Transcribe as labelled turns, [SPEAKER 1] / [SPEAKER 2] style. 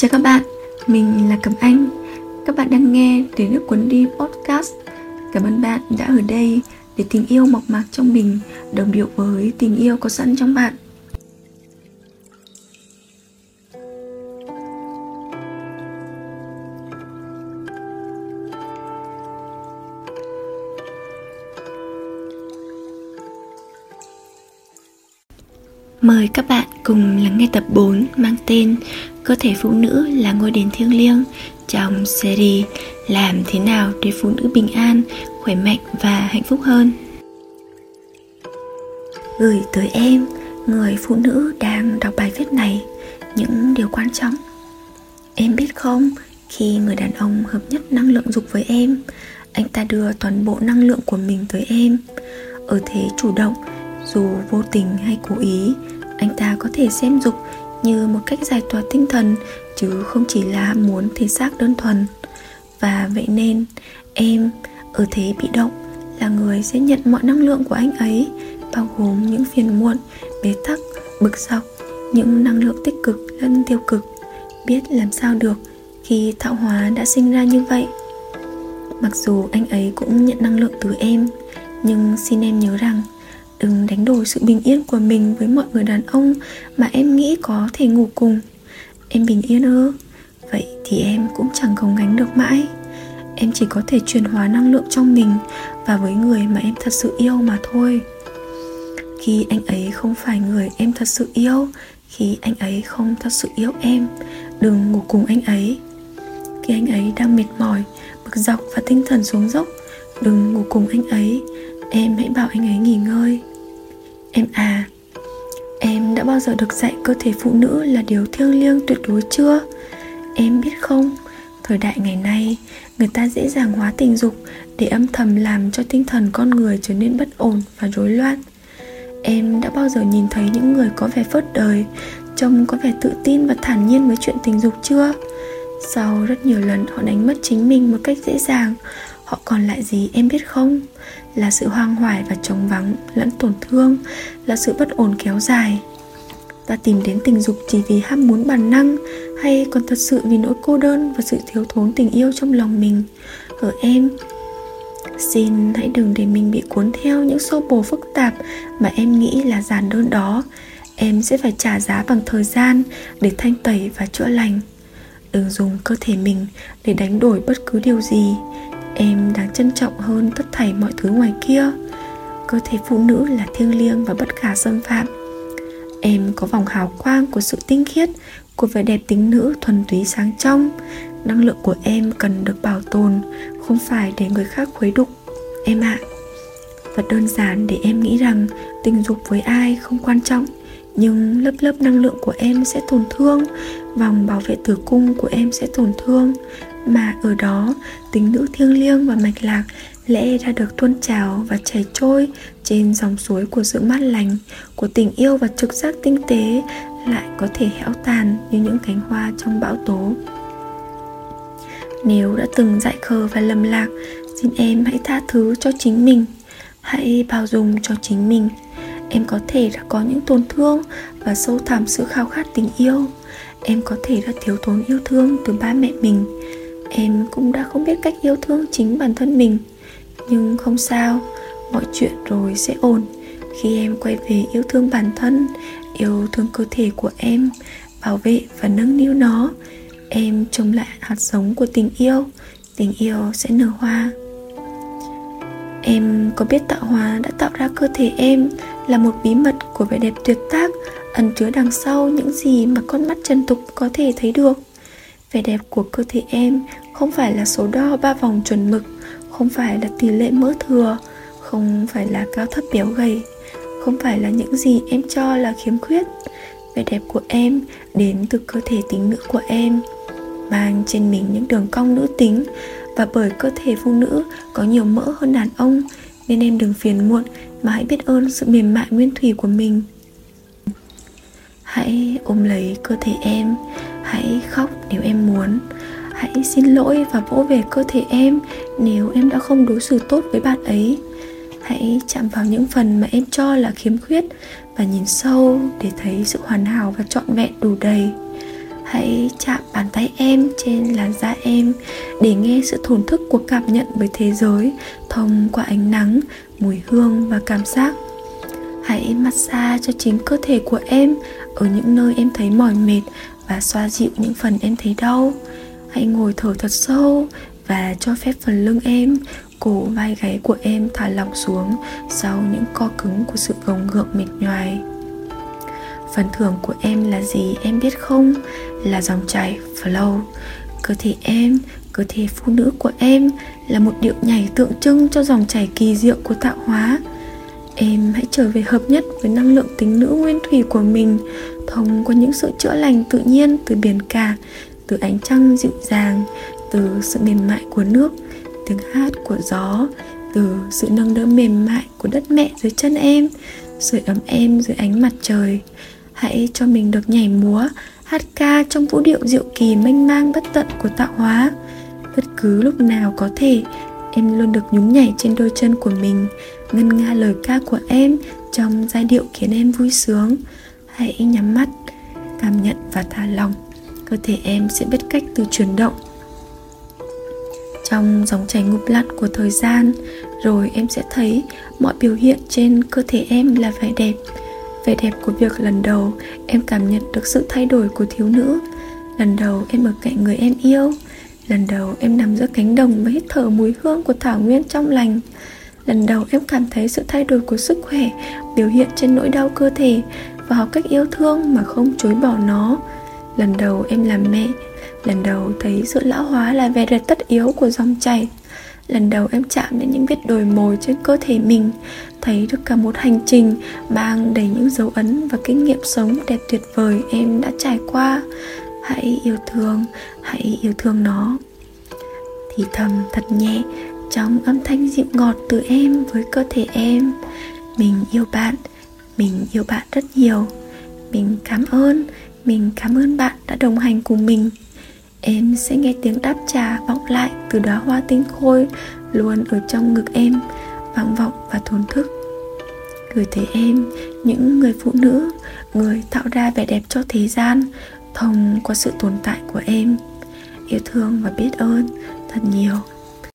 [SPEAKER 1] Chào các bạn, mình là Cẩm Anh. Các bạn đang nghe để nước cuốn đi podcast. Cảm ơn bạn đã ở đây để tình yêu mộc mạc trong mình đồng điệu với tình yêu có sẵn trong bạn. Mời các bạn cùng lắng nghe tập 4 mang tên Cơ thể phụ nữ là ngôi đền thiêng liêng trong series Làm thế nào để phụ nữ bình an, khỏe mạnh và hạnh phúc hơn. Gửi tới em, người phụ nữ đang đọc bài viết này Những điều quan trọng. Em biết không, khi người đàn ông hợp nhất năng lượng dục với em Anh ta đưa toàn bộ năng lượng của mình tới em. Ở thế chủ động dù vô tình hay cố ý anh ta có thể xem dục như một cách giải tỏa tinh thần, chứ không chỉ là muốn thể xác đơn thuần. Và vậy nên, em ở thế bị động là người sẽ nhận mọi năng lượng của anh ấy, bao gồm những phiền muộn, bế tắc, bực dọc, những năng lượng tích cực lẫn tiêu cực. Biết làm sao được khi tạo hóa đã sinh ra như vậy. Mặc dù anh ấy cũng nhận năng lượng từ em, nhưng xin em nhớ rằng đừng đánh đổi sự bình yên của mình với mọi người đàn ông mà em nghĩ có thể ngủ cùng. Em bình yên ư? Vậy thì em cũng chẳng gồng gánh được mãi. Em chỉ có thể chuyển hóa năng lượng trong mình và với người mà em thật sự yêu mà thôi. Khi anh ấy không phải người em thật sự yêu, khi anh ấy không thật sự yêu em, đừng ngủ cùng anh ấy. Khi anh ấy đang mệt mỏi, bực dọc và tinh thần xuống dốc, đừng ngủ cùng anh ấy. Em hãy bảo anh ấy nghỉ ngơi. Em à Em đã bao giờ được dạy cơ thể phụ nữ là điều thiêng liêng tuyệt đối chưa? Em biết không, thời đại ngày nay người ta dễ dàng hóa tình dục để âm thầm làm cho tinh thần con người trở nên bất ổn và rối loạn. Em đã bao giờ nhìn thấy những người có vẻ phớt đời, trông có vẻ tự tin và thản nhiên với chuyện tình dục chưa? Sau rất nhiều lần họ đánh mất chính mình một cách dễ dàng, họ còn lại gì em biết không? là sự hoang hoài và trống vắng lẫn tổn thương, là sự bất ổn kéo dài. Ta tìm đến tình dục chỉ vì ham muốn bản năng, hay còn thật sự vì nỗi cô đơn và sự thiếu thốn tình yêu trong lòng mình? Ở em, xin hãy đừng để mình bị cuốn theo những xô bồ phức tạp mà em nghĩ là giản đơn đó. Em sẽ phải trả giá bằng thời gian để thanh tẩy và chữa lành. Đừng dùng cơ thể mình để đánh đổi bất cứ điều gì em đáng trân trọng hơn tất thảy mọi thứ ngoài kia. Cơ thể phụ nữ là thiêng liêng và bất khả xâm phạm. Em có vòng hào quang của sự tinh khiết, của vẻ đẹp tính nữ thuần túy sáng trong. Năng lượng của em cần được bảo tồn, không phải để người khác khuấy đục. Em ạ. À. và đơn giản để em nghĩ rằng tình dục với ai không quan trọng, nhưng lớp lớp năng lượng của em sẽ tổn thương, vòng bảo vệ tử cung của em sẽ tổn thương mà ở đó, tính nữ thiêng liêng và mạch lạc lẽ ra được tuôn trào và chảy trôi trên dòng suối của sự mát lành, của tình yêu và trực giác tinh tế lại có thể héo tàn như những cánh hoa trong bão tố. Nếu đã từng dại khờ và lầm lạc, xin em hãy tha thứ cho chính mình. Hãy bao dung cho chính mình. Em có thể đã có những tổn thương và sâu thẳm sự khao khát tình yêu. Em có thể đã thiếu thốn yêu thương từ ba mẹ mình em cũng đã không biết cách yêu thương chính bản thân mình. Nhưng không sao, mọi chuyện rồi sẽ ổn. Khi em quay về yêu thương bản thân, yêu thương cơ thể của em, bảo vệ và nâng niu nó, em trồng lại hạt giống của tình yêu tình yêu sẽ nở hoa. Em có biết tạo hóa đã tạo ra cơ thể em là một bí mật của vẻ đẹp tuyệt tác, ẩn chứa đằng sau những gì mà con mắt trần tục có thể thấy được? Vẻ đẹp của cơ thể em không phải là số đo ba vòng chuẩn mực, không phải là tỷ lệ mỡ thừa, không phải là cao thấp béo gầy, không phải là những gì em cho là khiếm khuyết. Vẻ đẹp của em đến từ cơ thể tính nữ của em, mang trên mình những đường cong nữ tính. Và bởi cơ thể phụ nữ có nhiều mỡ hơn đàn ông, nên em đừng phiền muộn mà hãy biết ơn sự mềm mại nguyên thủy của mình. Hãy ôm lấy cơ thể em hãy khóc nếu em muốn. Hãy xin lỗi và vỗ về cơ thể em nếu em đã không đối xử tốt với bạn ấy. Hãy chạm vào những phần mà em cho là khiếm khuyết và nhìn sâu để thấy sự hoàn hảo và trọn vẹn đủ đầy. Hãy chạm bàn tay em trên làn da em để nghe sự thổn thức của cảm nhận với thế giới thông qua ánh nắng, mùi hương và cảm giác. Hãy massage cho chính cơ thể của em ở những nơi em thấy mỏi mệt và xoa dịu những phần em thấy đau. Hãy ngồi thở thật sâu và cho phép phần lưng em, cổ vai gáy của em thả lỏng xuống sau những co cứng của sự gồng gượng mệt nhoài. Phần thưởng của em là gì em biết không? Là dòng chảy, flow. Cơ thể em, cơ thể phụ nữ của em là một điệu nhảy tượng trưng cho dòng chảy kỳ diệu của tạo hóa em hãy trở về hợp nhất với năng lượng tính nữ nguyên thủy của mình. Thông qua những sự chữa lành tự nhiên từ biển cả, từ ánh trăng dịu dàng, từ sự mềm mại của nước, tiếng hát của gió, từ sự nâng đỡ mềm mại của đất mẹ dưới chân em, sưởi ấm em dưới ánh mặt trời. Hãy cho mình được nhảy múa, hát ca trong vũ điệu diệu kỳ mênh mang bất tận của tạo hóa. Bất cứ lúc nào có thể em luôn được nhún nhảy trên đôi chân của mình, ngân nga lời ca của em trong giai điệu khiến em vui sướng. Hãy nhắm mắt, cảm nhận và thả lòng cơ thể em sẽ biết cách từ chuyển động. Trong dòng chảy ngụp lặn của thời gian, rồi em sẽ thấy mọi biểu hiện trên cơ thể em là vẻ đẹp. Vẻ đẹp của việc lần đầu em cảm nhận được sự thay đổi của thiếu nữ. Lần đầu em ở cạnh người em yêu lần đầu em nằm giữa cánh đồng và hít thở mùi hương của thảo nguyên trong lành. Lần đầu em cảm thấy sự thay đổi của sức khỏe, biểu hiện trên nỗi đau cơ thể và học cách yêu thương mà không chối bỏ nó. Lần đầu em làm mẹ, lần đầu thấy sự lão hóa là vẻ đẹp tất yếu của dòng chảy. Lần đầu em chạm đến những vết đồi mồi trên cơ thể mình, thấy được cả một hành trình mang đầy những dấu ấn và kinh nghiệm sống đẹp tuyệt vời em đã trải qua. Hãy yêu thương hãy yêu thương nó. Thì thầm thật nhẹ, trong âm thanh dịu ngọt từ em với cơ thể em. Mình yêu bạn, mình yêu bạn rất nhiều. Mình cảm ơn, mình cảm ơn bạn đã đồng hành cùng mình. Em sẽ nghe tiếng đáp trả vọng lại từ đóa hoa tinh khôi luôn ở trong ngực em, vang vọng và thốn thức. Gửi tới em những người phụ nữ, người tạo ra vẻ đẹp cho thế gian, thông qua sự tồn tại của em yêu thương và biết ơn thật nhiều.